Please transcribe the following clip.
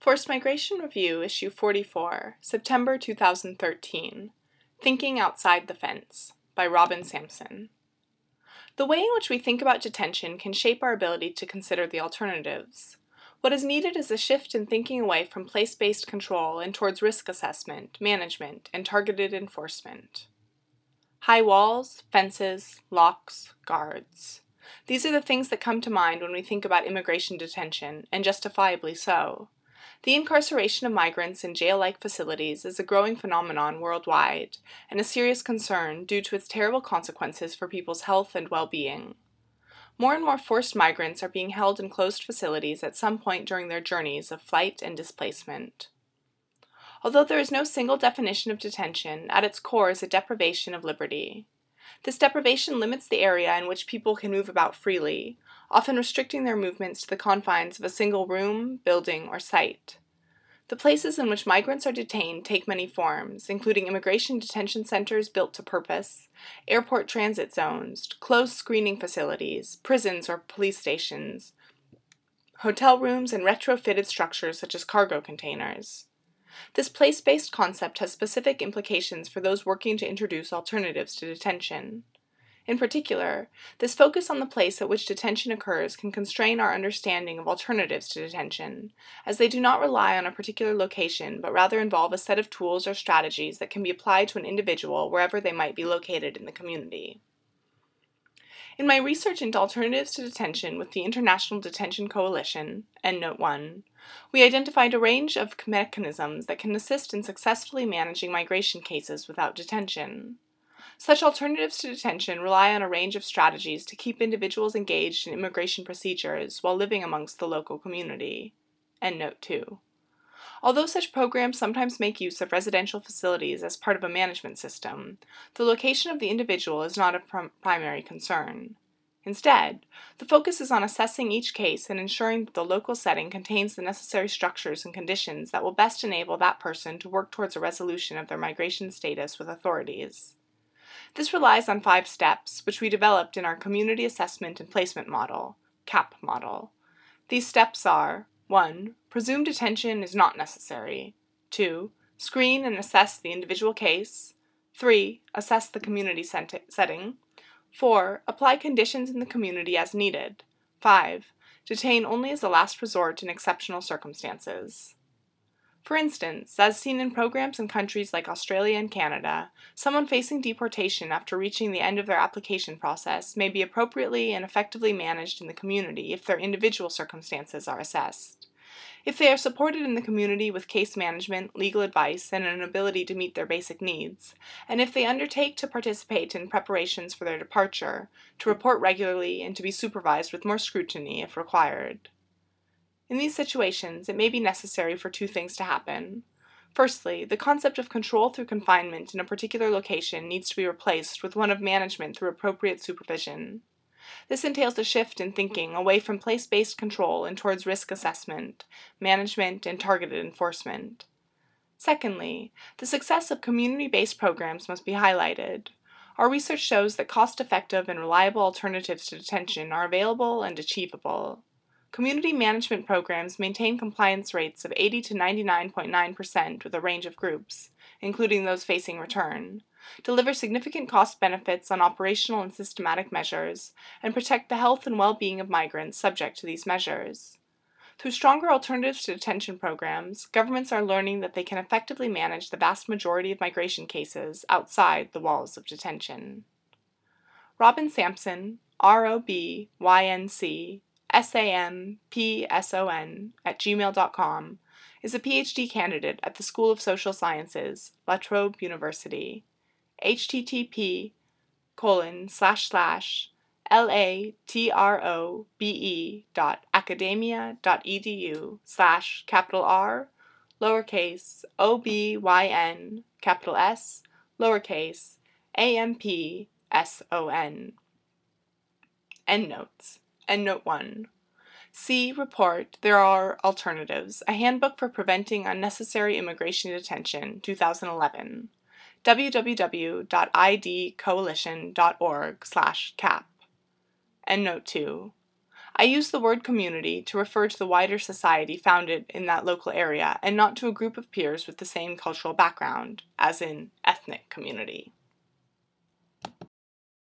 Forced Migration Review, Issue 44, September 2013. Thinking Outside the Fence by Robyn Sampson. The way in which we think about detention can shape our ability to consider the alternatives. What is needed is a shift in thinking away from place based control and towards risk assessment, management, and targeted enforcement. High walls, fences, locks, guards. These are the things that come to mind when we think about immigration detention, and justifiably so. The incarceration of migrants in jail like facilities is a growing phenomenon worldwide and a serious concern due to its terrible consequences for people's health and well being. More and more forced migrants are being held in closed facilities at some point during their journeys of flight and displacement. Although there is no single definition of detention, at its core is a deprivation of liberty. This deprivation limits the area in which people can move about freely, often restricting their movements to the confines of a single room, building, or site. The places in which migrants are detained take many forms, including immigration detention centers built to purpose, airport transit zones, closed screening facilities, prisons or police stations, hotel rooms, and retrofitted structures such as cargo containers. This place based concept has specific implications for those working to introduce alternatives to detention. In particular, this focus on the place at which detention occurs can constrain our understanding of alternatives to detention, as they do not rely on a particular location but rather involve a set of tools or strategies that can be applied to an individual wherever they might be located in the community. In my research into alternatives to detention with the International Detention Coalition, EndNote 1, we identified a range of mechanisms that can assist in successfully managing migration cases without detention. Such alternatives to detention rely on a range of strategies to keep individuals engaged in immigration procedures while living amongst the local community. EndNote 2. Although such programs sometimes make use of residential facilities as part of a management system, the location of the individual is not a prim- primary concern. Instead, the focus is on assessing each case and ensuring that the local setting contains the necessary structures and conditions that will best enable that person to work towards a resolution of their migration status with authorities. This relies on five steps, which we developed in our Community Assessment and Placement Model, CAP model. These steps are 1. Presumed detention is not necessary. 2. Screen and assess the individual case. 3. Assess the community setting. 4. Apply conditions in the community as needed. 5. Detain only as a last resort in exceptional circumstances. For instance, as seen in programs in countries like Australia and Canada, someone facing deportation after reaching the end of their application process may be appropriately and effectively managed in the community if their individual circumstances are assessed. If they are supported in the community with case management, legal advice, and an ability to meet their basic needs, and if they undertake to participate in preparations for their departure, to report regularly, and to be supervised with more scrutiny if required. In these situations, it may be necessary for two things to happen. Firstly, the concept of control through confinement in a particular location needs to be replaced with one of management through appropriate supervision. This entails a shift in thinking away from place based control and towards risk assessment, management, and targeted enforcement. Secondly, the success of community based programs must be highlighted. Our research shows that cost effective and reliable alternatives to detention are available and achievable. Community management programs maintain compliance rates of 80 to 99.9% with a range of groups, including those facing return, deliver significant cost benefits on operational and systematic measures, and protect the health and well being of migrants subject to these measures. Through stronger alternatives to detention programs, governments are learning that they can effectively manage the vast majority of migration cases outside the walls of detention. Robyn Sampson, R O B Y N C, sampson at gmail.com, is a PhD candidate at the School of Social Sciences, La Trobe University. http colon slash slash l-a-t-r-o-b-e dot academia dot edu slash capital R lowercase o-b-y-n capital S lowercase a-m-p-s-o-n Endnotes EndNote 1. See Report There Are Alternatives, a handbook for preventing unnecessary immigration detention, 2011. www.idcoalition.org slash cap. EndNote 2. I use the word community to refer to the wider society founded in that local area and not to a group of peers with the same cultural background, as in ethnic community.